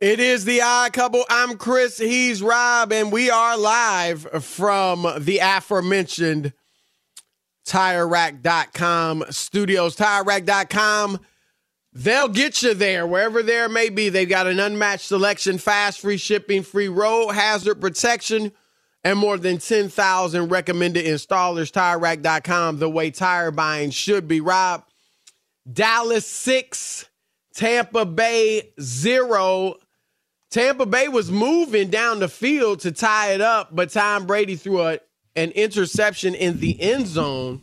It is the odd couple. I'm Chris. He's Rob, and we are live from the aforementioned TireRack.com studios. TireRack.com. They'll get you there wherever there may be. They've got an unmatched selection, fast, free shipping, free road hazard protection, and more than 10,000 recommended installers. TireRack.com, the way tire buying should be. Rob, Dallas 6, Tampa Bay 0. Tampa Bay was moving down the field to tie it up, but Tom Brady threw a, an interception in the end zone.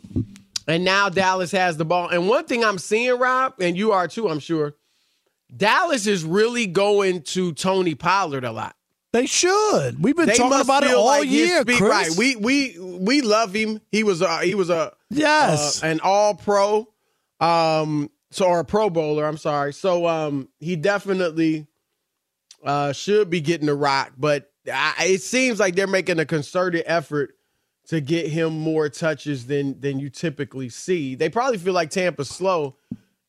And now Dallas has the ball. And one thing I'm seeing, Rob, and you are too, I'm sure, Dallas is really going to Tony Pollard a lot. They should. We've been they talking about it all like year, Chris. Right. We we we love him. He was a, he was a yes uh, an All Pro, um, so or a Pro Bowler. I'm sorry. So um, he definitely uh, should be getting the rock, but I, it seems like they're making a concerted effort to get him more touches than than you typically see. They probably feel like Tampa's slow,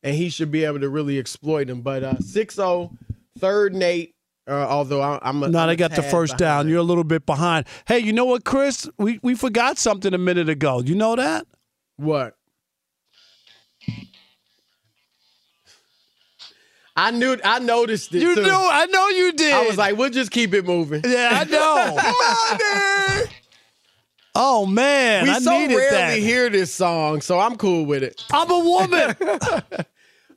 and he should be able to really exploit him. But uh, 6-0, third and eight. Uh, although I, am no, they got the first down. You're a little bit behind. Hey, you know what, Chris? We we forgot something a minute ago. You know that? What? I knew I noticed it. You too. knew I know you did. I was like, we'll just keep it moving. Yeah, I know. oh man, we I so rarely that. hear this song, so I'm cool with it. I'm a woman.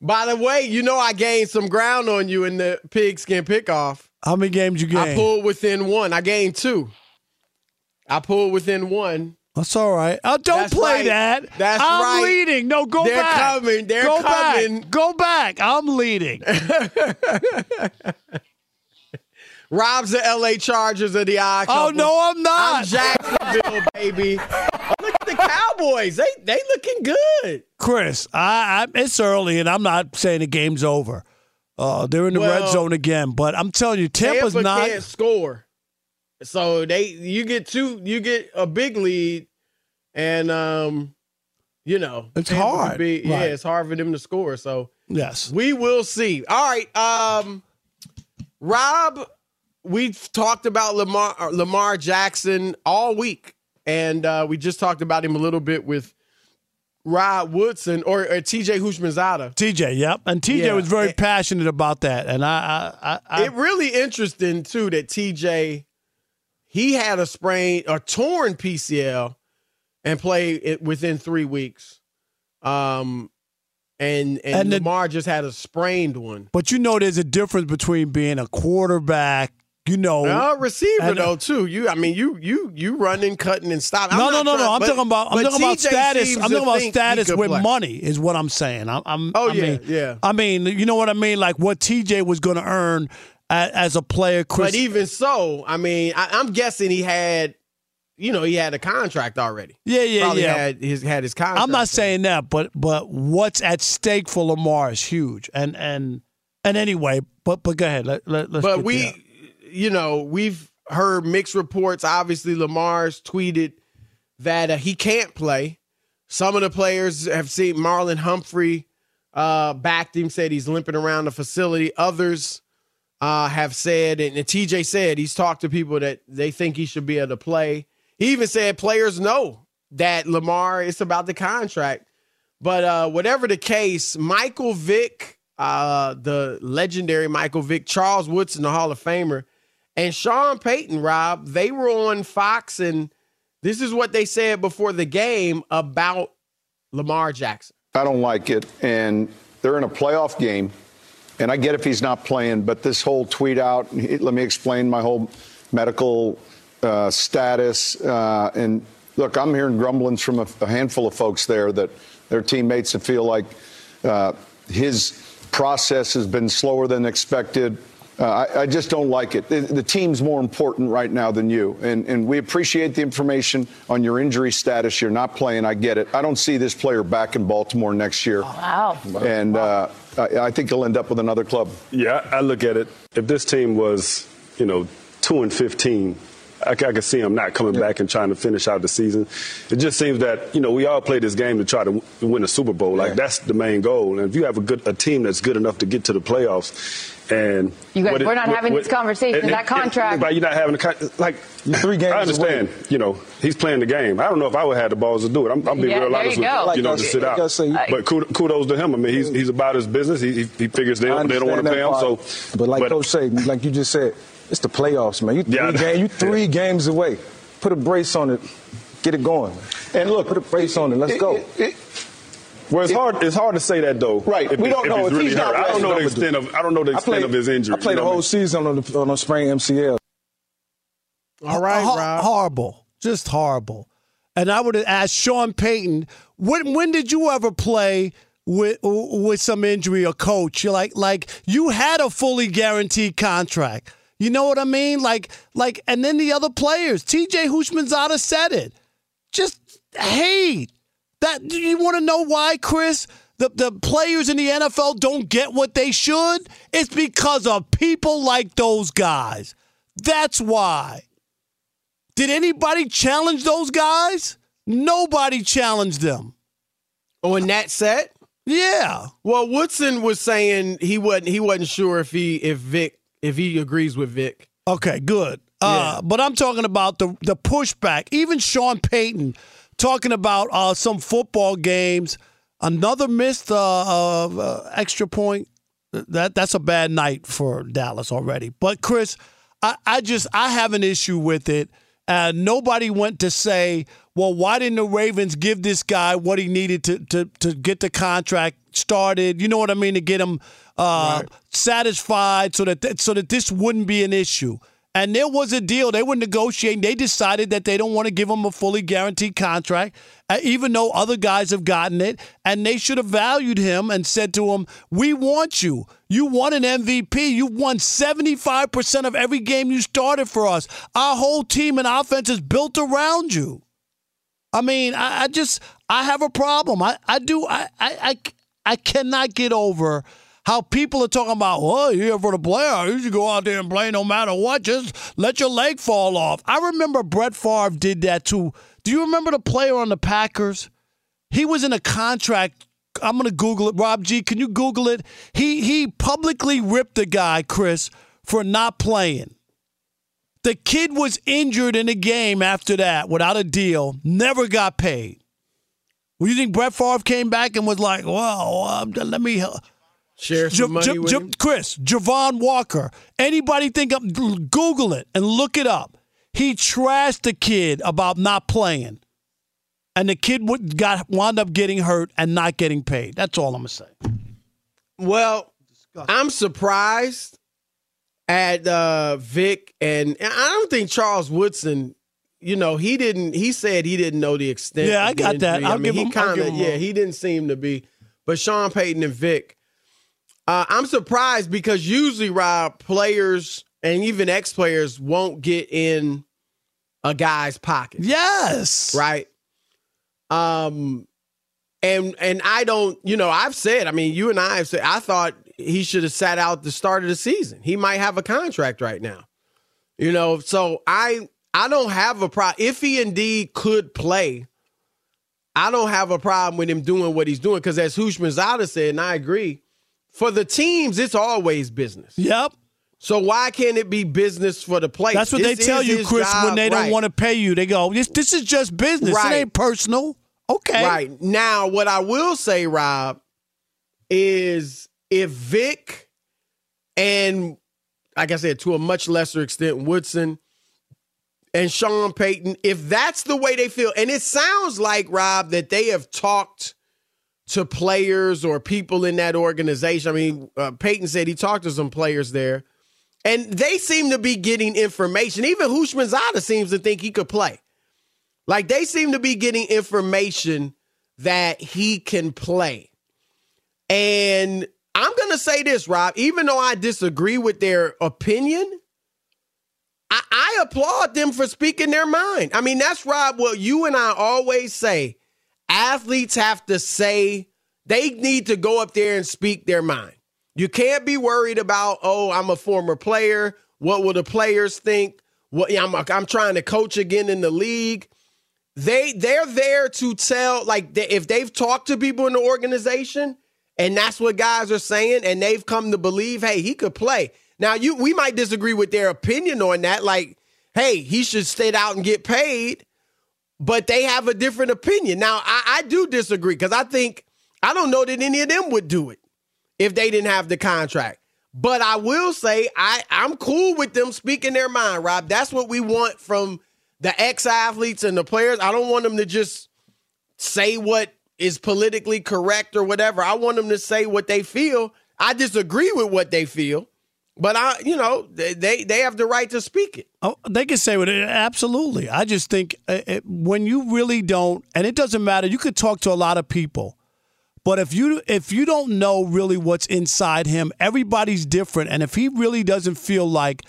By the way, you know I gained some ground on you in the pigskin pickoff. How many games you gained? I pulled within one. I gained two. I pulled within one. That's all right. Oh, don't That's play right. that. That's I'm right. leading. No, go back. They're coming. They're go coming. Back. Go back. I'm leading. Rob's the LA Chargers of the eye. Oh no, I'm not. I'm Jacksonville, baby. Oh, look at the Cowboys. They they looking good. Chris, I, I, it's early, and I'm not saying the game's over. Uh, they're in the red zone again, but I'm telling you, Tampa's Tampa not. can't score, so they you get two, you get a big lead, and um, you know It's Tampa hard, Be, Yeah, it's hard for them to score. So Yes. we will see. All right, um, Rob, we've talked about Lamar uh, Lamar Jackson all week, and uh, we just talked about him a little bit with Rod Woodson or, or T.J. Houshmandzadeh. TJ, yep. And TJ Yeah. was very It- passionate about that. And I, I, I, I it really interesting too that TJ he had a sprain a torn PCL and played it within three weeks. Um, and and, And the- Lamar just had a sprained one. but you know, there's a difference between being a quarterback. You know, Uh, receiver and- though too. You, I mean, you you you running, cutting, and stopping. no, I'm no, not no, no. I'm but- talking about. I'm talking about status. I'm talking about status with play. money. Is what I'm saying. I'm. I'm Oh, I yeah, mean, yeah. I mean, you know what I mean? Like what TJ was going to earn as, a player. Chris, But even so, I mean, I, I'm guessing he had, you know, he had a contract already. yeah, yeah, Probably yeah. had his had his contract. I'm not saying that, but but what's at stake for Lamar is huge. And and and anyway, but but go ahead. Let, let, let's but we, you know, we've heard mixed reports. Obviously, Lamar's tweeted that uh, he can't play. Some of the players have seen Marlon Humphrey uh, backed him, said he's limping around the facility. Others uh, have said, and, and TJ said he's talked to people that they think he should be able to play. He even said players know that Lamar is about the contract. But uh, whatever the case, Michael Vick, uh, the legendary Michael Vick, Charles Woodson, the Hall of Famer, and Sean Payton, Rob, they were on Fox, and this is what they said before the game about Lamar Jackson. I don't like it. And they're in a playoff game. And I get if he's not playing, but this whole tweet out, let me explain my whole medical uh, status. Uh, and look, I'm hearing grumblings from a, a handful of folks there that their teammates that feel like uh, his process has been slower than expected. Uh, I, I just don't like it. The, the team's more important right now than you. And, and we appreciate the information on your injury status. You're not playing. I get it. I don't see this player back in Baltimore next year. Wow. And uh, I, I think he'll end up with another club. Yeah, I look at it. If this team was, you know, two and fifteen, I, c- I can see him not coming back and trying to finish out the season. It just seems that you know we all play this game to try to win a Super Bowl. Like that's the main goal. And if you have a good a team that's good enough to get to the playoffs, and You guys- it- we're not what- having what- this conversation. and- That contract- But you're not having a con- like three games I understand. away. You know, he's playing the game. I don't know if I would have the balls to do it. I'm, I'm being Yeah, real honest with go. you. Like You know, I to sit like out. Say- but kudos, kudos to him. I mean, he's he's about his business. He he, he figures they I don't, they don't want to understand pay him. So, but like Coach say, like you just said, it's the playoffs, man. You three, Yeah. game, you three games away. Put a brace on it. Get it going. And look, put a brace on it. Let's go. It- it- Well, it's hard. It's hard to say that though. Right. If, We don't if know he's if really he's not hurt. I don't know the extent of. I don't know the extent played, of his injury. I played you the know what I whole mean? season on the on a sprained MCL. All right, Ho- Rob. horrible, just horrible. And I would have asked Sean Payton, when when did you ever play with with some injury or coach? You're like like you had a fully guaranteed contract. You know what I mean? Like like and then the other players, TJ Houshmandzadeh said it. Just hate. That do you want to know why, Chris? The the players in the NFL don't get what they should? It's because of people like those guys. That's why. Did anybody challenge those guys? Nobody challenged them. Oh, On that set, Yeah. well, Woodson was saying he wasn't he wasn't sure if he if Vick if he agrees with Vick. Okay, good. Uh, but I'm talking about the the pushback. Even Sean Payton talking about uh, some football games. Another missed uh, uh, uh, extra point. That that's a bad night for Dallas already. But Chris, I, I just I have an issue with it. Uh, nobody went to say, well, why didn't the Ravens give this guy what he needed to to to get the contract started? You know what I mean to get him uh, satisfied so that th- so that this wouldn't be an issue. And there was a deal. They were negotiating. They decided that they don't want to give him a fully guaranteed contract, uh, even though other guys have gotten it. And they should have valued him and said to him, We want you. You won an MVP. You won 75% of every game you started for us. Our whole team and offense is built around you. I mean, I, I just, I have a problem. I, I do, I, I, I, I cannot get over how people are talking about, well, you're here for the player. You should go out there and play no matter what. Just let your leg fall off. I remember Brett Favre did that too. Do you remember the player on the Packers? He was in a contract. I'm going to Google it. Rob G, can you Google it? He he publicly ripped the guy, Chris, for not playing. The kid was injured in a game after that without a deal, never got paid. Well, you think Brett Favre came back and was like, well, um, let me. Share some J- money J- with J- him. Chris, Javon Walker. Anybody think of Google it and look it up. He trashed the kid about not playing. And the kid would, got wound up getting hurt and not getting paid. That's all I'm gonna say. Well, I'm surprised at uh, Vick, and and I don't think Charles Woodson. You know, he didn't. He said he didn't know the extent. Yeah, of I the got that. I'll I mean, give he him- I'll kind of. Yeah, he didn't seem to be. But Sean Payton and Vick, uh, I'm surprised because usually, Rob, players and even ex players won't get in a guy's pocket. Yes. Right. Um, and and I don't, you know, I've said, I mean, you and I have said, I thought he should have sat out the start of the season. He might have a contract right now. You know, so I I don't have a problem if he indeed could play. I don't have a problem with him doing what he's doing because, as Houshmandzadeh said, and I agree, for the teams, it's always business. Yep. So why can't it be business for the players? That's what This they tell you, Chris, when job, they don't want to pay you. They go, this, this is just business. Right. It ain't personal. Okay. Right. Now, what I will say, Rob, is if Vick and, like I said, to a much lesser extent, Woodson and Sean Payton, if that's the way they feel, and it sounds like, Rob, that they have talked to players or people in that organization. I mean, uh, Payton said he talked to some players there, and they seem to be getting information. Even Houshmandzadeh seems to think he could play. Like they seem to be getting information that he can play. And I'm going to say this, Rob, even though I disagree with their opinion, I, I applaud them for speaking their mind. I mean, that's Rob, what you and I always say. Athletes have to say, they need to go up there and speak their mind. You can't be worried about, oh, I'm a former player. What will the players think? What I'm, I'm trying to coach again in the league they they're there to tell like they, if they've talked to people in the organization and that's what guys are saying and they've come to believe hey he could play now you we might disagree with their opinion on that like hey he should sit out and get paid but they have a different opinion. Now i, I do disagree because i think i don't know that any of them would do it if they didn't have the contract. But i will say i i'm cool with them speaking their mind rob. That's what we want from the ex-athletes and the players. I don't want them to just say what is politically correct or whatever. I want them to say what they feel. I disagree with what they feel but i you know they they, have the right to speak it Oh, they can say it absolutely. I just think uh, it, when you really don't, and it doesn't matter. You could talk to a lot of people, but if you if you don't know really what's inside him, everybody's different. And if he really doesn't feel like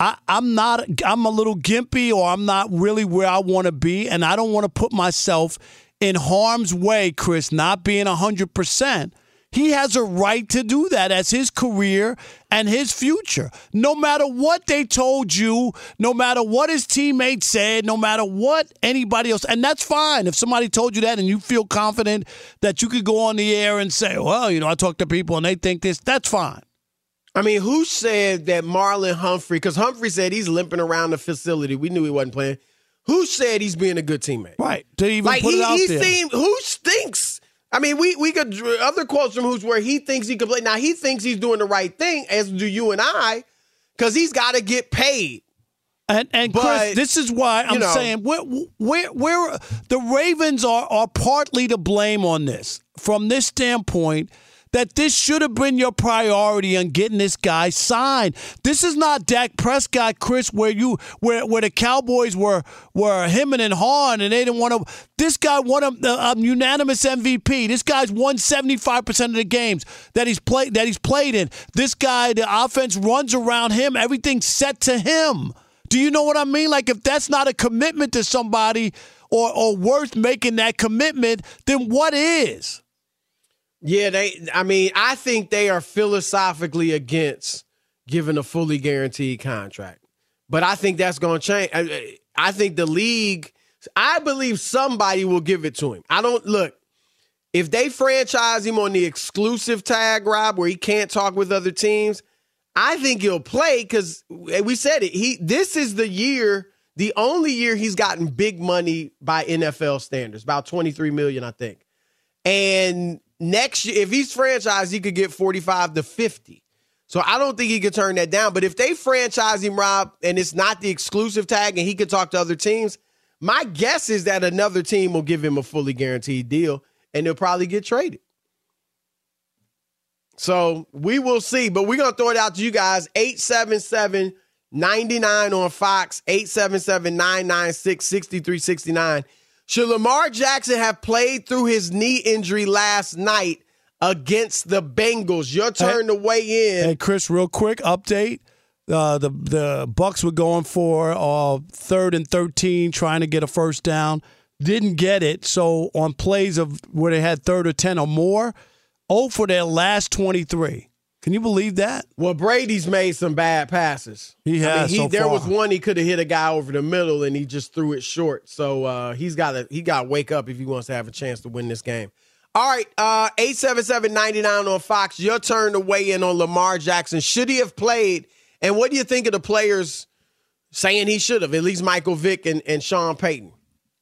I, I'm not, I'm a little gimpy, or I'm not really where I want to be, and I don't want to put myself in harm's way, Chris, not being hundred percent. He has a right to do that as his career and his future. No matter what they told you, no matter what his teammates said, no matter what anybody else, and that's fine. If somebody told you that and you feel confident that you could go on the air and say, well, you know, I talk to people and they think this, that's fine. I mean, who said that Marlon Humphrey? Because Humphrey said he's limping around the facility. We knew he wasn't playing. Who said he's being a good teammate? Right. To even like put he, it out he there. seemed who stinks. I mean, we we could other quotes from who's where he thinks he could play. Now he thinks he's doing the right thing, as do you and I, because he's got to get paid. And and But, Chris, this is why I'm you know- saying where where where the Ravens are are partly to blame on this from this standpoint that this should have been your priority on getting this guy signed. This is not Dak Prescott, Chris, where you where where the Cowboys were were him and hawing and they didn't want to. This guy won a, a, a unanimous MVP. This guy's won 75 percent of the games that he's played that he's played in. This guy, the offense runs around him. Everything's set to him. Do you know what I mean? Like if that's not a commitment to somebody or or worth making that commitment, then what is? Yeah, they. I mean, I think they are philosophically against giving a fully guaranteed contract, but I think that's going to change. I, I think the league. I believe somebody will give it to him. I don't look. If they franchise him on the exclusive tag, Rob, where he can't talk with other teams, I think he'll play because we said it. He this is the year, the only year he's gotten big money by NFL standards, about 23 million, I think. And next year, if he's franchised, he could get 45 to 50. So I don't think he could turn that down. But if they franchise him, Rob, and it's not the exclusive tag and he could talk to other teams, my guess is that another team will give him a fully guaranteed deal and he'll probably get traded. So we will see. But we're going to throw it out to you guys 877 99 on Fox, 877 996 6369. Should Lamar Jackson have played through his knee injury last night against the Bengals? Your turn hey, to weigh in. Hey, Chris, real quick update. Uh, the the Bucks were going for uh, third and thirteen, trying to get a first down. Didn't get it. So on plays of where they had third or ten or more, oh for their last twenty three. Can you believe that? Well, Brady's made some bad passes. He has. I mean, he, so there far. was one he could have hit a guy over the middle, and he just threw it short. So uh, he's got to he got to wake up if he wants to have a chance to win this game. All right, uh, 877-99 on Fox. Your turn to weigh in on Lamar Jackson. Should he have played? And what do you think of the players saying he should have? At least Michael Vick and, and Sean Payton.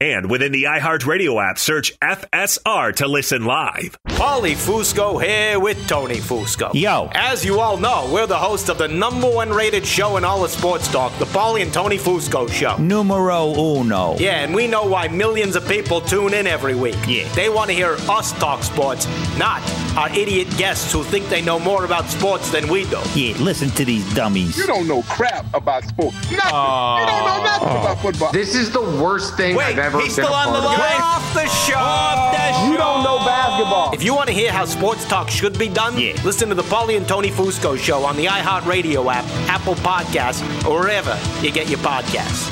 And within the iHeartRadio app, search FSR to listen live. Paulie Fusco here with Tony Fusco. Yo. As you all know, we're the host of the number one rated show in all of sports talk, the Paulie and Tony Fusco Show. Numero uno. Yeah, and we know why millions of people tune in every week. Yeah. They want to hear us talk sports, not our idiot guests who think they know more about sports than we do. Yeah, listen to these dummies. You don't know crap about sports. Nothing. Uh, you don't know nothing uh, about football. This is the worst thing Wait, I've ever he's still on the line. Get off the show. Off the show. You don't know basketball. If you want to hear how sports talk should be done, yeah. listen to the Paulie and Tony Fusco show on the iHeartRadio app, Apple Podcasts, or wherever you get your podcasts.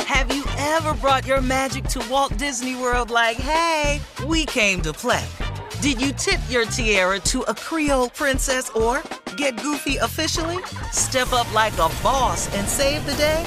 Have you ever brought your magic to Walt Disney World like, hey, we came to play? Did you tip your tiara to a Creole princess or get goofy officially? Step up like a boss and save the day?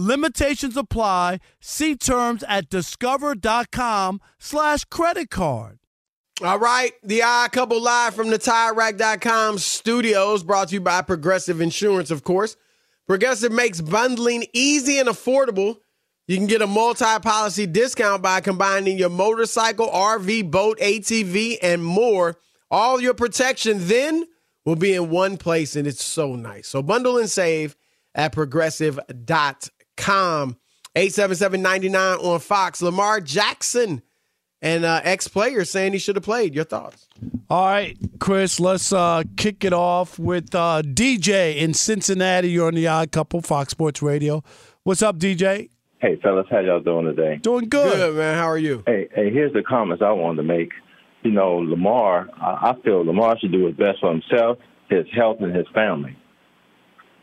Limitations apply. See terms at discover.com slash credit card. All right, the Odd Couple live from the TireRack.com studios, brought to you by Progressive Insurance, of course. Progressive makes bundling easy and affordable. You can get a multi-policy discount by combining your motorcycle, RV, boat, ATV, and more. All your protection then will be in one place, and it's so nice. So bundle and save at progressive.com. 877-99 on Fox. Lamar Jackson and uh, ex-player saying he should have played. Your thoughts? All right, Chris, let's uh, kick it off with uh, DJ in Cincinnati. You're on the Odd Couple, Fox Sports Radio. What's up, DJ? Hey, fellas, how y'all doing today? Doing good. Good, man. How are you? Hey, hey, here's the comments I wanted to make. You know, Lamar, I, I feel Lamar should do his best for himself, his health, and his family.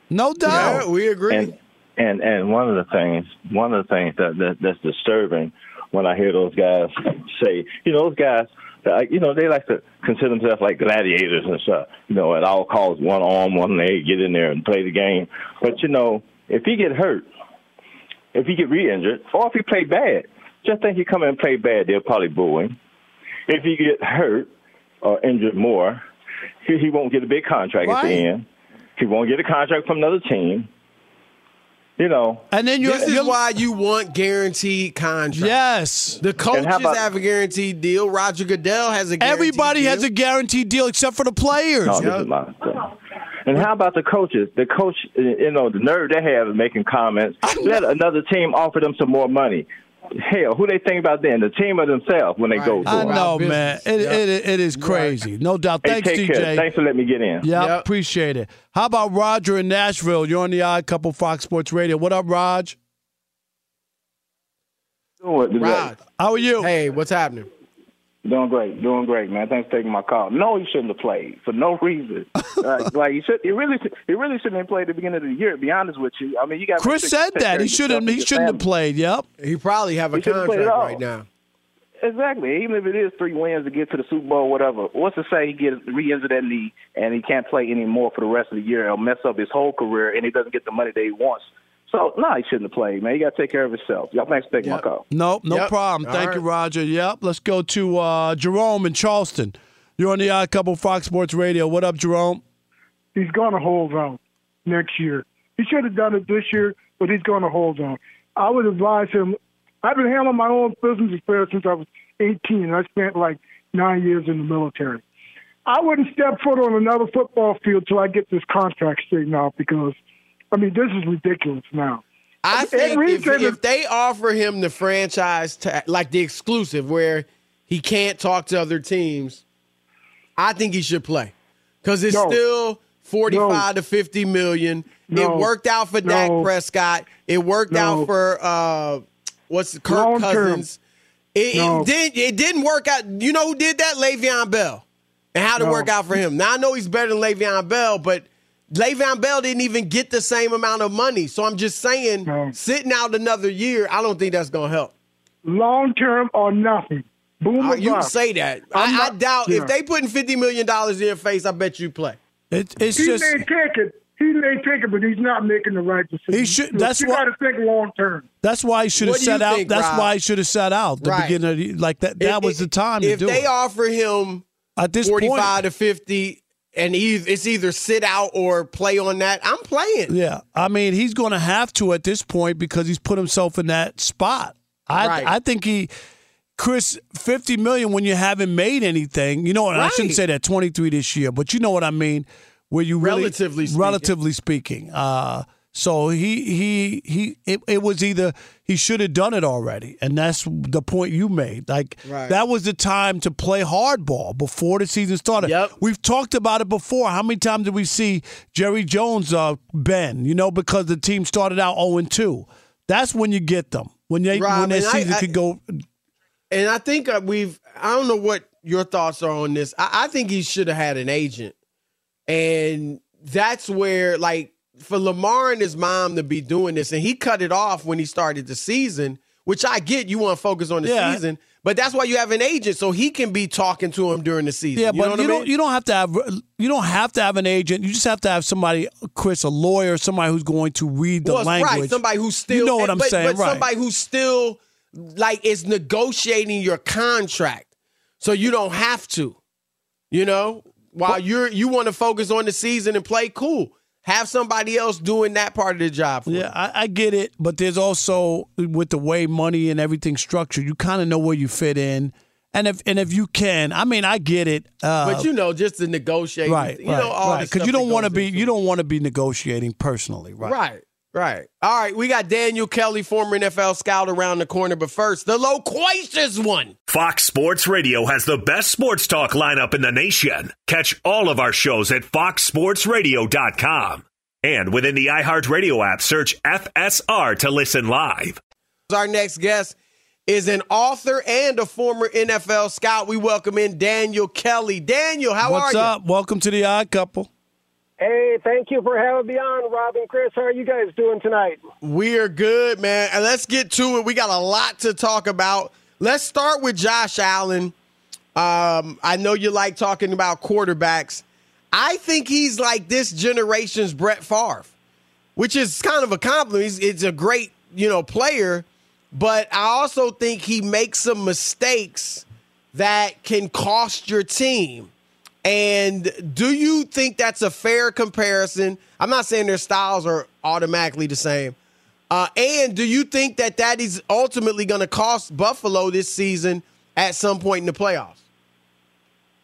No doubt. Yeah, we agree. And and and one of the things, one of the things that, that that's disturbing when I hear those guys say, you know, those guys, uh, you know, they like to consider themselves like gladiators and stuff. You know, at all costs, one arm, one leg, get in there and play the game. But you know, if he get hurt, if he get re-injured, or if he play bad, just think he come in and play bad, they'll probably boo him. If he get hurt or injured more, he, he won't get a big contract at the end. He won't get a contract from another team. You know, And then you're, This is you're- why you want guaranteed contracts. yes. The coaches about- have a guaranteed deal. Roger Goodell has a guaranteed Everybody deal. has a guaranteed deal except for the players. No, this is my thing. And how about the coaches? The coach, you know, the nerve they have of making comments. Let another team offer them some more money. Hell, who they think about then? The team or themselves when they go to I it? know, man. It, Yep. it, it is crazy. No doubt. Thanks, take DJ. care. Thanks for letting me get in. Yeah, Yep. appreciate it. How about Roger in Nashville? You're on the Odd Couple Fox Sports Radio. What up, Raj? Doing, Rod. How are you? Hey, what's happening? Doing great, doing great, man. Thanks for taking my call. No, he shouldn't have played for no reason. like, like he should, he really, he really shouldn't have played at the beginning of the year. To be honest with you, I mean, you got Chris said that he shouldn't. He shouldn't have played. Yep. He probably have a He shouldn't contract all. right now. Exactly. Even if it is three wins to get to the Super Bowl, whatever. What's to say he gets re-injured that knee and he can't play anymore for the rest of the year? It'll mess up his whole career, and he doesn't get the money that he wants. So, no, he shouldn't have played, man. You got to take care of himself. Y'all thanks for taking my call. No, no Yep. problem. All Thank you, right. Roger. Yep. Let's go to uh, Jerome in Charleston. You're on the Odd Couple Fox Sports Radio. What up, Jerome? he's going to hold on next year. He should have done it this year, but he's going to hold on. I would advise him. I've been handling my own business affairs since I was 18, and I spent like nine years in the military. I wouldn't step foot on another football field till I get this contract straightened out because, I mean, this is ridiculous now. I think if, if they offer him the franchise, ta- like the exclusive, where he can't talk to other teams, I think he should play because it's No. still forty-five to fifty million. No. It worked out for Dak Prescott. It worked No. out for uh, what's Kirk Long. Cousins. It, No. it didn't. It didn't work out. You know who did that? Le'Veon Bell. And how to No. work out for him. Now I know he's better than Le'Veon Bell, but Le'Veon Bell didn't even get the same amount of money. So I'm just saying, No. sitting out another year, I don't think that's going to help. Long term or nothing. Boom Uh, you can bust. say that. I'm I, I doubt yeah. if they putting fifty million dollars in your face, I bet you play. It, it's He just may take it. He may take it, but he's not making the right decision. He should- You- that's you got to think long term. that's why he should have What set out. think, that's Rob? why he should have set out the Right. beginning. Of the, like that. That If- was the time to do. If do they it. offer him At this forty-five point, to fifty, and it's either sit out or play on that, I'm playing. yeah. I mean, he's going to have to at this point because he's put himself in that spot. I Right. I think he. Chris, fifty million when you haven't made anything, you know, and I shouldn't say that twenty three this year, but you know what I mean. Where you really, Relatively speaking. relatively speaking, uh, so he he he, it, it was either he should have done it already, and that's the point you made. Like Right. that was the time to play hardball before the season started. Yep. We've talked about it before. How many times did we see Jerry Jones uh, bend? You know, because the team started out 0 2. That's when you get them when they Rob, when their and I- season I- could go. And I think uh, we've, I don't know what your thoughts are on this. I, I think he should have had an agent. And that's where, like, for Lamar and his mom to be doing this, and he cut it off when he started the season, which I get you want to focus on the Yeah. season, But that's why you have an agent, so he can be talking to him during the season. Yeah, you but know you I don't. You don't have to have you don't have to have an agent. You just have to have somebody, Chris, a lawyer, somebody who's going to read the well, language. right? Somebody who's still you know what I'm but, saying, but right? somebody who's still like is negotiating your contract, so you don't have to. You know, while you're you want to focus on the season and play, cool. Have somebody else doing that part of the job. For Yeah, I, I get it, but there's also with the way money and everything structured, you kind of know where you fit in, and if and if you can, I mean, I get it. Uh, but you know, just to negotiate, right, you right, know, all right, because you don't want to be you don't want to be negotiating personally, right? Right. Right. All right. We got Daniel Kelly, former NFL scout, around the corner. But first, the loquacious one. Fox Sports Radio has the best sports talk lineup in the nation. Catch all of our shows at foxsportsradio.com. And within the iHeartRadio app, search FSR to listen live. Our next guest is an author and a former NFL scout. We welcome in Daniel Kelly. Daniel, how What's are you? What's up? Welcome to the Odd Couple. Hey, thank you for having me on, Rob and Chris. How are you guys doing tonight? We're good, man. And let's get to it. We got a lot to talk about. Let's start with Josh Allen. Um, I know you like talking about quarterbacks. I think he's like this generation's Brett Favre, which is kind of a compliment. He's, it's a great, you know, player, but I also think he makes some mistakes that can cost your team. And do you think that's a fair comparison? I'm not saying their styles are automatically the same. Uh, and do you think that that is ultimately going to cost Buffalo this season at some point in the playoffs?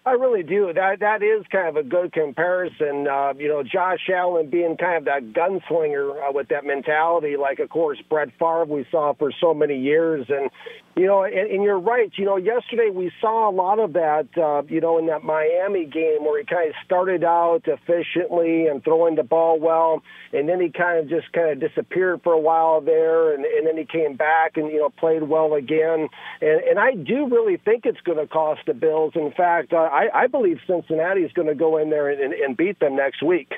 I really do. That that is kind of a good comparison. Uh, you know, Josh Allen being kind of that gunslinger uh, with that mentality, like of course Brett Favre we saw for so many years, and you know, and, and you're right. You know, yesterday we saw a lot of that. Uh, you know, in that Miami game where he kind of started out efficiently and throwing the ball well, and then he kind of just kind of disappeared for a while there, and, and then he came back and you know played well again. And, and I do really think it's going to cost the Bills. In fact, uh, I, I believe Cincinnati is going to go in there and, and, and beat them next week.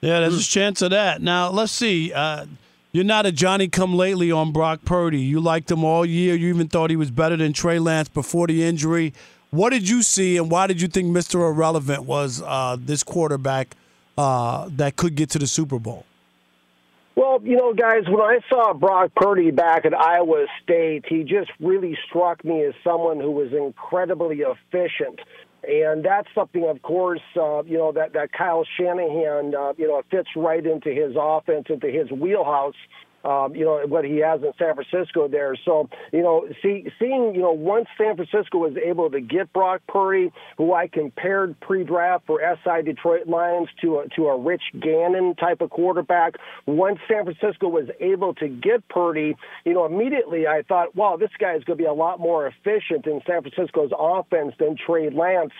Yeah, there's a chance of that. Now, let's see. Uh, you're not a Johnny come lately on Brock Purdy. You liked him all year. You even thought he was better than Trey Lance before the injury. What did you see, and why did you think Mr. Irrelevant was uh, this quarterback uh, that could get to the Super Bowl? Well, you know, guys, when I saw Brock Purdy back at Iowa State, he just really struck me as someone who was incredibly efficient. And that's something, of course, uh, you know, that, that Kyle Shanahan, uh, you know, fits right into his offense, into his wheelhouse. Um, you know what he has in San Francisco there. So you know, see, seeing you know once San Francisco was able to get Brock Purdy, who I compared pre-draft for SI Detroit Lions to a, to a Rich Gannon type of quarterback. Once San Francisco was able to get Purdy, you know, immediately I thought, wow, this guy is going to be a lot more efficient in San Francisco's offense than Trey Lance.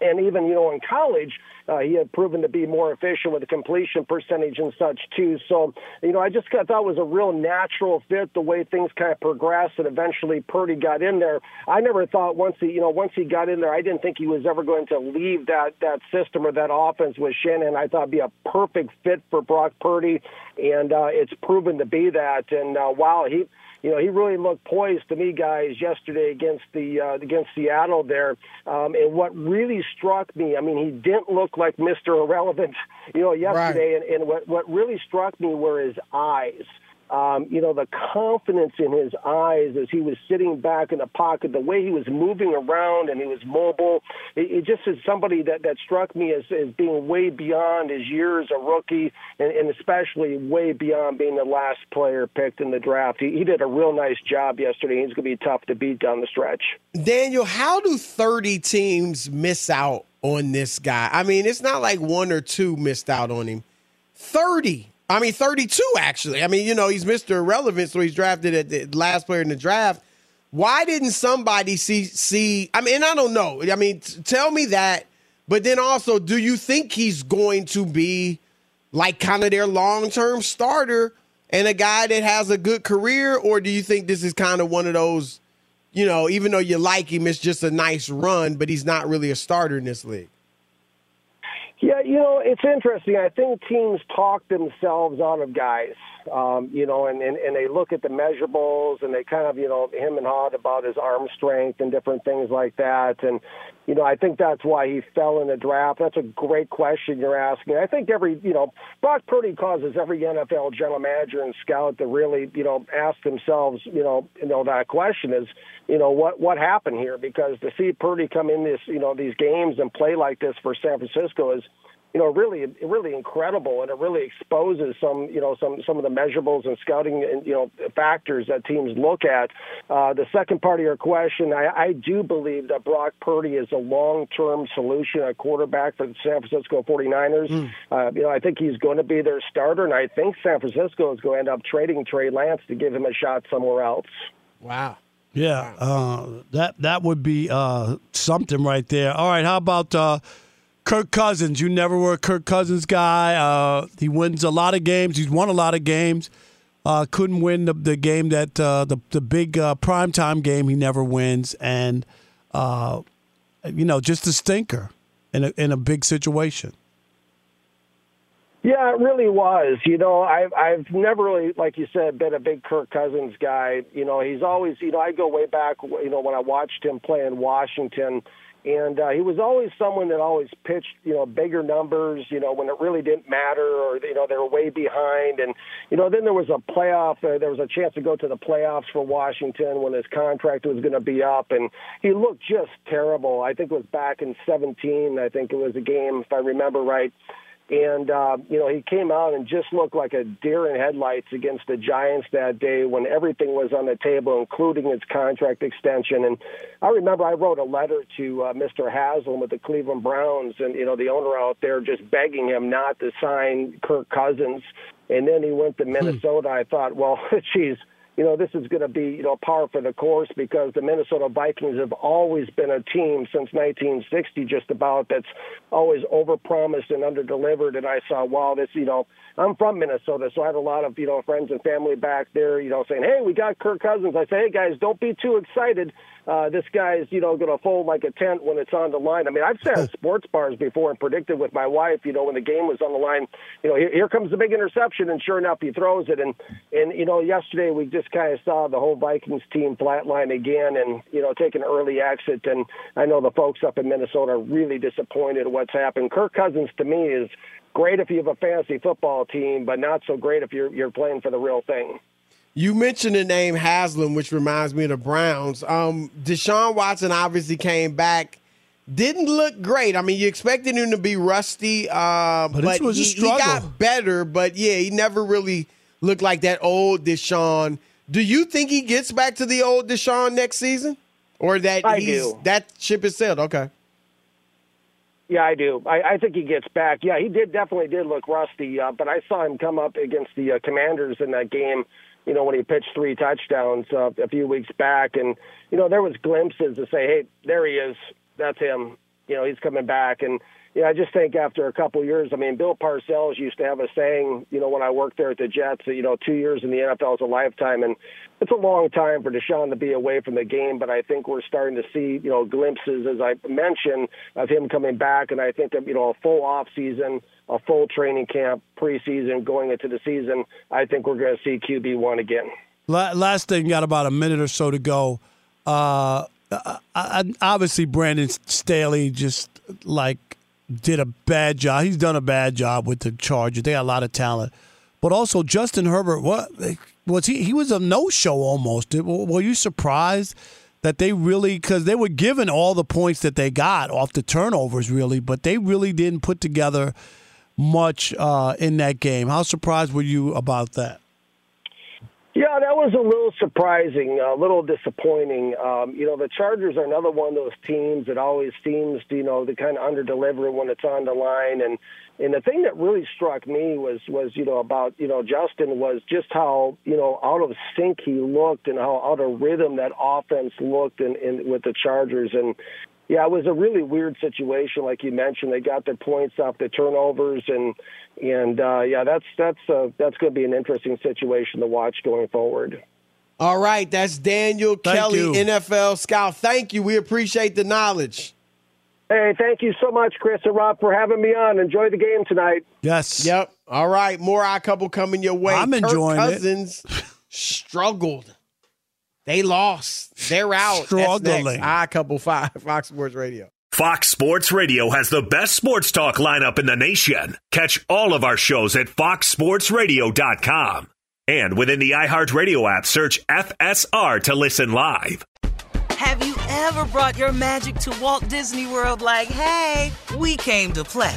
And even, you know, in college, uh, he had proven to be more efficient with the completion percentage and such, too. So, you know, I just thought it was a real natural fit the way things kind of progressed and eventually Purdy got in there. I never thought once he, you know, once he got in there, I didn't think he was ever going to leave that, that system or that offense with Shanahan. I thought it'd be a perfect fit for Brock Purdy, and uh, it's proven to be that. And uh, wow, he you know, he really looked poised to me, guys, yesterday against the uh, against Seattle there. Um, and what really struck me, I mean, he didn't look like Mr. Irrelevant, you know, yesterday. Right. And, and what what really struck me were his eyes. Um, you know, the confidence in his eyes as he was sitting back in the pocket, the way he was moving around and he was mobile. It, it just is somebody that, that struck me as, as being way beyond his years a rookie and, and especially way beyond being the last player picked in the draft. He, he did a real nice job yesterday. He's going to be tough to beat down the stretch. Daniel, how do 30 teams miss out on this guy? I mean, it's not like one or two missed out on him. 30. I mean, 32 actually. I mean, you know, he's Mr. Irrelevant, so he's drafted at the last player in the draft. Why didn't somebody see see? I mean, I don't know. I mean, t- tell me that. But then also, do you think he's going to be like kind of their long term starter and a guy that has a good career, or do you think this is kind of one of those? You know, even though you like him, it's just a nice run, but he's not really a starter in this league. Yeah, you know, it's interesting. I think teams talk themselves out of guys. Um, you know, and, and and they look at the measurables and they kind of you know him and hawed about his arm strength and different things like that. And you know, I think that's why he fell in the draft. That's a great question you're asking. I think every you know Brock Purdy causes every NFL general manager and scout to really you know ask themselves you know you know that question is you know what what happened here because to see Purdy come in this you know these games and play like this for San Francisco is you know, really, really incredible, and it really exposes some, you know, some some of the measurables and scouting, you know, factors that teams look at. Uh, the second part of your question, I, I do believe that Brock Purdy is a long-term solution at quarterback for the San Francisco 49ers. Mm. Uh, you know, I think he's going to be their starter, and I think San Francisco is going to end up trading Trey Lance to give him a shot somewhere else. Wow. Yeah, uh, that that would be uh, something right there. All right, how about uh, Kirk Cousins? You never were a Kirk Cousins guy. Uh, he wins a lot of games. He's won a lot of games. Uh, couldn't win the, the game that uh, the the big uh, primetime game. He never wins, and you know, just a stinker in a in a big situation. Yeah, it really was. You know, I've I've never really, like you said, been a big Kirk Cousins guy. You know, he's always, you know, I go way back. You know, when I watched him play in Washington, and uh, he was always someone that always pitched, you know, bigger numbers. You know, when it really didn't matter, or you know, they were way behind. And you know, then there was a playoff. Uh, there was a chance to go to the playoffs for Washington when his contract was going to be up, and he looked just terrible. I think it was back in 17. I think it was a game, if I remember right and, uh, you know, he came out and just looked like a deer in headlights against the Giants that day when everything was on the table, including his contract extension. And I remember I wrote a letter to uh, Mr. Haslam with the Cleveland Browns and, you know, the owner out there just begging him not to sign Kirk Cousins. And then he went to hmm. Minnesota. I thought, well, geez you know, this is going to be, you know, par for the course because the Minnesota Vikings have always been a team since 1960, just about that's always overpromised and underdelivered. And I saw, wow, this, you know, I'm from Minnesota, so I had a lot of, you know, friends and family back there, you know, saying, hey, we got Kirk Cousins. I say, hey, guys, don't be too excited uh, this guy's, you know, going to fold like a tent when it's on the line. I mean, I've sat at sports bars before and predicted with my wife, you know, when the game was on the line, you know, here, here comes the big interception, and sure enough, he throws it. And, and you know, yesterday we just kind of saw the whole Vikings team flatline again and, you know, take an early exit. And I know the folks up in Minnesota are really disappointed at what's happened. Kirk Cousins, to me, is great if you have a fantasy football team, but not so great if you're, you're playing for the real thing. You mentioned the name Haslam, which reminds me of the Browns. Um, Deshaun Watson obviously came back. Didn't look great. I mean, you expected him to be rusty, uh, but, but he, he, got better. But yeah, he never really looked like that old Deshaun. Do you think he gets back to the old Deshaun next season, or that I he's, do. that ship is sailed? Okay. Yeah, I do. I, I think he gets back. Yeah, he did definitely did look rusty, uh, but I saw him come up against the uh, Commanders in that game you know, when he pitched three touchdowns uh, a few weeks back. And, you know, there was glimpses to say, hey, there he is. That's him. You know, he's coming back. And, know, I just think after a couple of years, I mean, Bill Parcells used to have a saying, you know, when I worked there at the Jets, that, you know, two years in the NFL is a lifetime. And it's a long time for Deshaun to be away from the game, but I think we're starting to see, you know, glimpses, as I mentioned, of him coming back. And I think, you know, a full off season – a full training camp, preseason, going into the season, I think we're going to see QB one again. Last thing, got about a minute or so to go. Uh, obviously, Brandon Staley just like did a bad job. He's done a bad job with the Chargers. They got a lot of talent, but also Justin Herbert. What was he? He was a no-show almost. Were you surprised? that they really because they were given all the points that they got off the turnovers really but they really didn't put together much uh, in that game. How surprised were you about that? Yeah, that was a little surprising, a little disappointing. Um, you know, the Chargers are another one of those teams that always seems to, you know, to kind of underdeliver when it's on the line. And and the thing that really struck me was was you know about you know Justin was just how you know out of sync he looked and how out of rhythm that offense looked in with the Chargers. And yeah, it was a really weird situation, like you mentioned. They got their points off the turnovers, and and uh, yeah, that's that's uh, that's going to be an interesting situation to watch going forward. All right, that's Daniel thank Kelly, you. NFL scout. Thank you. We appreciate the knowledge. Hey, thank you so much, Chris and Rob, for having me on. Enjoy the game tonight. Yes. Yep. All right, more odd couple coming your way. I'm Kirk enjoying it. Cousins struggled. They lost. They're out. That's Struggling. next. Odd couple five. Fox Sports Radio. Fox Sports Radio has the best sports talk lineup in the nation. Catch all of our shows at foxsportsradio.com. And within the iHeartRadio app, search FSR to listen live. Have you ever brought your magic to Walt Disney World like, hey, we came to play?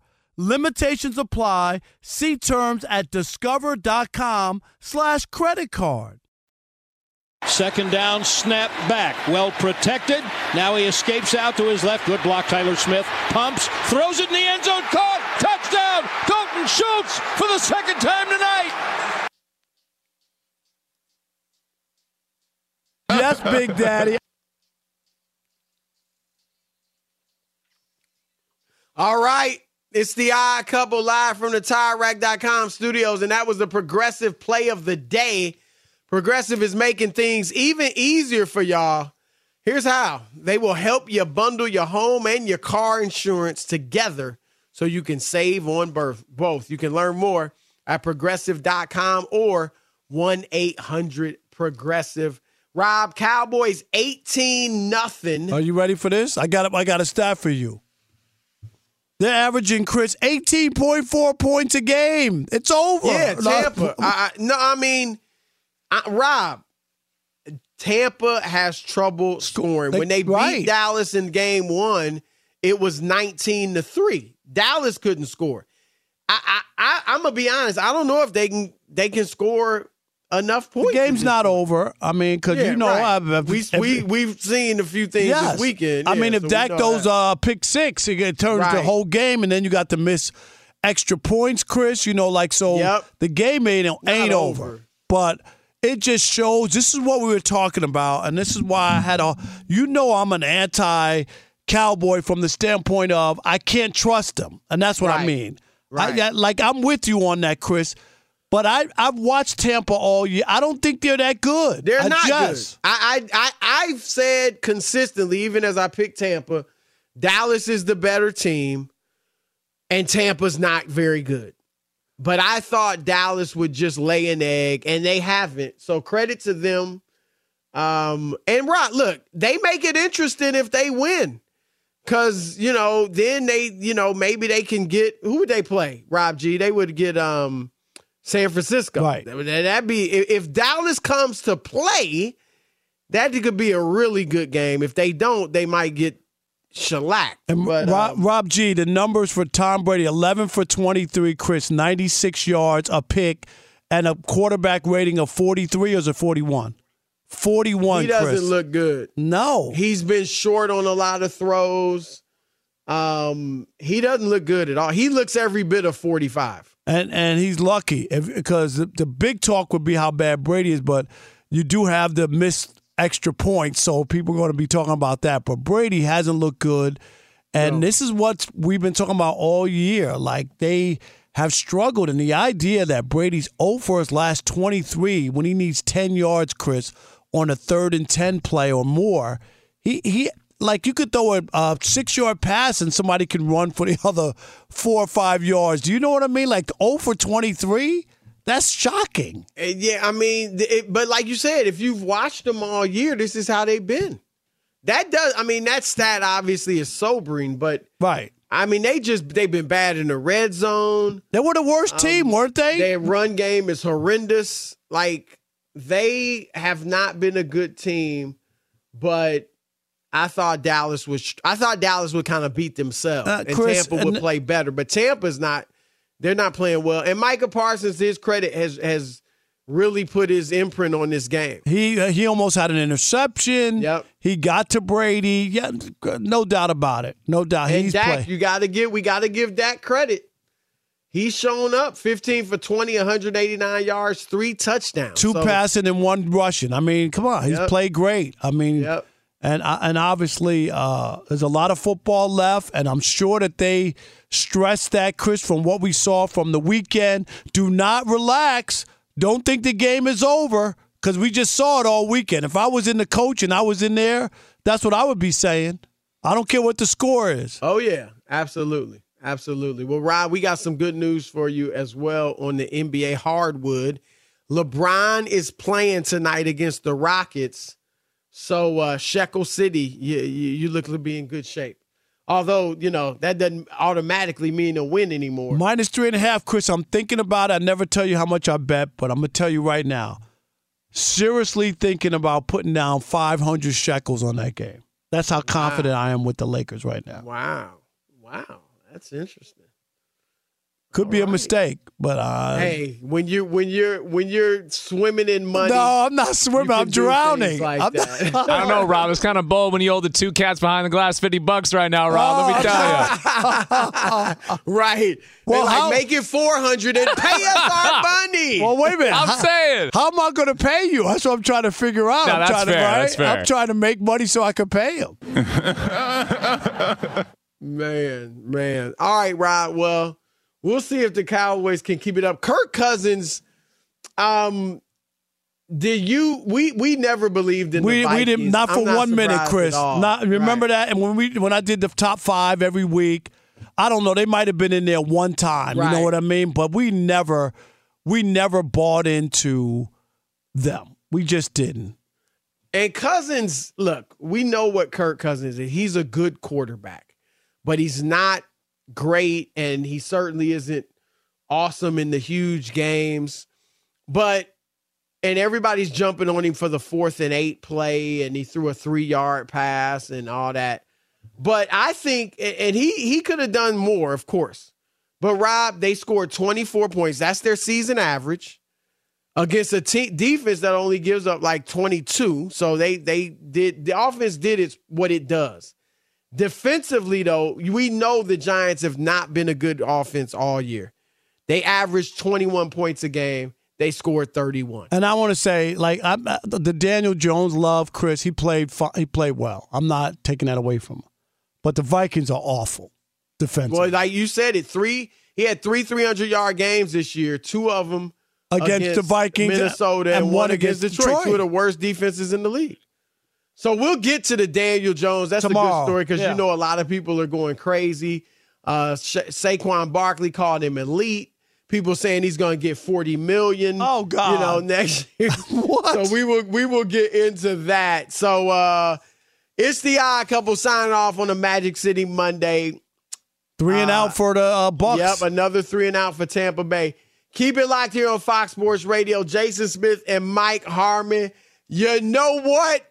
Limitations apply. See terms at discover.com slash credit card. Second down, snap back. Well protected. Now he escapes out to his left. Good block, Tyler Smith. Pumps, throws it in the end zone. Caught. Touchdown. Dalton Schultz for the second time tonight. Yes, Big Daddy. All right. It's the odd couple live from the TireRack.com studios, and that was the progressive play of the day. Progressive is making things even easier for y'all. Here's how they will help you bundle your home and your car insurance together so you can save on birth, both. You can learn more at progressive.com or 1 800 Progressive. Rob, Cowboys 18 nothing. Are you ready for this? I got I got a stat for you. They're averaging Chris 18.4 points a game. It's over. Yeah, Tampa. I, I, no, I mean, I, Rob, Tampa has trouble scoring. When they beat right. Dallas in game one, it was 19 to 3. Dallas couldn't score. I, I, I I'm gonna be honest. I don't know if they can they can score enough points. The game's not over. I mean, because Yeah, you know, right. I've, I've- we if- we we've seen a few things Yes. this weekend. I Yeah, mean, if so Dak goes uh, pick six, it turns the whole game, and then you got to miss extra points, Chris. You know, like so, Yep. the game ain't ain't over. over. But it just shows. This is what we were talking about, and this is why I had a. You know, I'm an anti cowboy from the standpoint of I can't trust them, and that's what I mean. Right. I, I- like I'm with you on that, Chris. But I I've watched Tampa all year. I don't think they're that good. They're I not just, good. I, I I I've said consistently, even as I picked Tampa, Dallas is the better team, and Tampa's not very good. But I thought Dallas would just lay an egg, and they haven't. So credit to them. Um, and Rod, look, they make it interesting if they win. Cause, you know, then they, you know, maybe they can get who would they play? Rob G. They would get um San Francisco. Right. That would be if, Dallas comes to play, that could be a really good game. If they don't, they might get shellacked. And But, Rob, um, Rob G, the numbers for Tom Brady 11 for 23, Chris, 96 yards, a pick, and a quarterback rating of 43 or is it 41? 41, he doesn't Chris. look good. No. He's been short on a lot of throws. Um, he doesn't look good at all. He looks every bit of 45. And and he's lucky because the, the big talk would be how bad Brady is, but you do have the missed extra points, so people are going to be talking about that. But Brady hasn't looked good, and this is what we've been talking about all year. Like they have struggled, and the idea that Brady's 0 for his last 23 when he needs 10 yards, Chris, on a third and 10 play or more, he he like you could throw a, a six yard pass and somebody can run for the other four or five yards. Do you know what I mean? Like 0 for 23? That's shocking. And yeah, I mean, it, but like you said, if you've watched them all year, this is how they've been. That does, I mean, that stat obviously is sobering, but right. I mean, they just they've been bad in the red zone. They were the worst um, team, weren't they? Their run game is horrendous. Like they have not been a good team, but I thought Dallas was. I thought Dallas would kind of beat themselves, Uh, and Chris, Tampa would play better. But Tampa's not. They're not playing well. And Micah Parsons, his credit, has has really put his imprint on this game. He uh, he almost had an interception. Yep. He got to Brady. Yeah, no doubt about it. No doubt. And He's Dak, playing. you got to give we got to give Dak credit. He's shown up 15 for 20, 189 yards, three touchdowns. Two So- passing and one rushing. I mean, come on, he's Yep. played great. I mean, Yep. And and obviously uh, there's a lot of football left, and I'm sure that they stress that, Chris, from what we saw from the weekend. Do not relax. Don't think the game is over because we just saw it all weekend. If I was in the coach and I was in there, that's what I would be saying. I don't care what the score is. Oh yeah, absolutely, absolutely. Well, Rob, we got some good news for you as well on the NBA hardwood. LeBron is playing tonight against the Rockets, so uh, Shekel City, you, you you look to be in good shape. Although you know that doesn't automatically mean a win anymore. Minus three and a half, Chris. I'm thinking about it. I never tell you how much I bet, but I'm gonna tell you right now. Seriously thinking about putting down 500 shekels on that game. That's how confident I am with the Lakers right now. Wow, wow, that's interesting. Could be a mistake, but uh, hey, when you when you're when you're swimming in money, No, I'm not swimming. I'm drowning. things Like I'm that. I don't know, Rob. It's kind of bold when you hold the two cats behind the glass, fifty bucks right now, Rob. Let me tell you. right. Well, Well, like how- make it four hundred and pay us our money. Well, wait a minute. I'm How- saying. How am I going to pay you? That's what I'm trying to figure out. No, I'm that's trying to, fair. right? That's fair. I'm trying to make money so I can pay him. Man, man. All right, Rod. Well, we'll see if the Cowboys can keep it up. Kirk Cousins, um, did you we we never believed in we the we did Vikings. not for I'm one minute, Chris. Not remember Right. that. And when we when I did the top five every week, I don't know. They might have been in there one time. You know what I mean? But we never we never bought into them. We just didn't. And Cousins, look, we know what Kirk Cousins is. He's a good quarterback, but he's not great, and he certainly isn't awesome in the huge games. But and everybody's jumping on him for the fourth and eight play, and he threw a three yard pass and all that. But I think, and he he could have done more, of course. But Rob, they scored 24 points. That's their season average against a defense that only gives up like 22. So they they did the offense did its what it does. Defensively though, we know the Giants have not been a good offense all year. They averaged 21 points a game. They scored 31. And I want to say, like I'm, uh, the Daniel Jones love, Chris. He played he played well. I'm not taking that away from him. But the Vikings are awful defensively. Well, like you said, it three he had three 300 yard games this year. Two of them Against the Vikings Minnesota, and, and one one against, against Detroit. Detroit. Two of the worst defenses in the league. So we'll get to the Daniel Jones. That's a good story because Yeah. you know a lot of people are going crazy. Uh, Sha- Saquon Barkley called him elite. People saying he's going to get 40 million. Oh God! You know next year. what? So we will we will get into that. So uh it's the odd couple signing off on the Magic City Monday. Three and out for the uh, Bucks. Yep, another three and out for Tampa Bay. Keep it locked here on Fox Sports Radio. Jason Smith and Mike Harmon. You know what?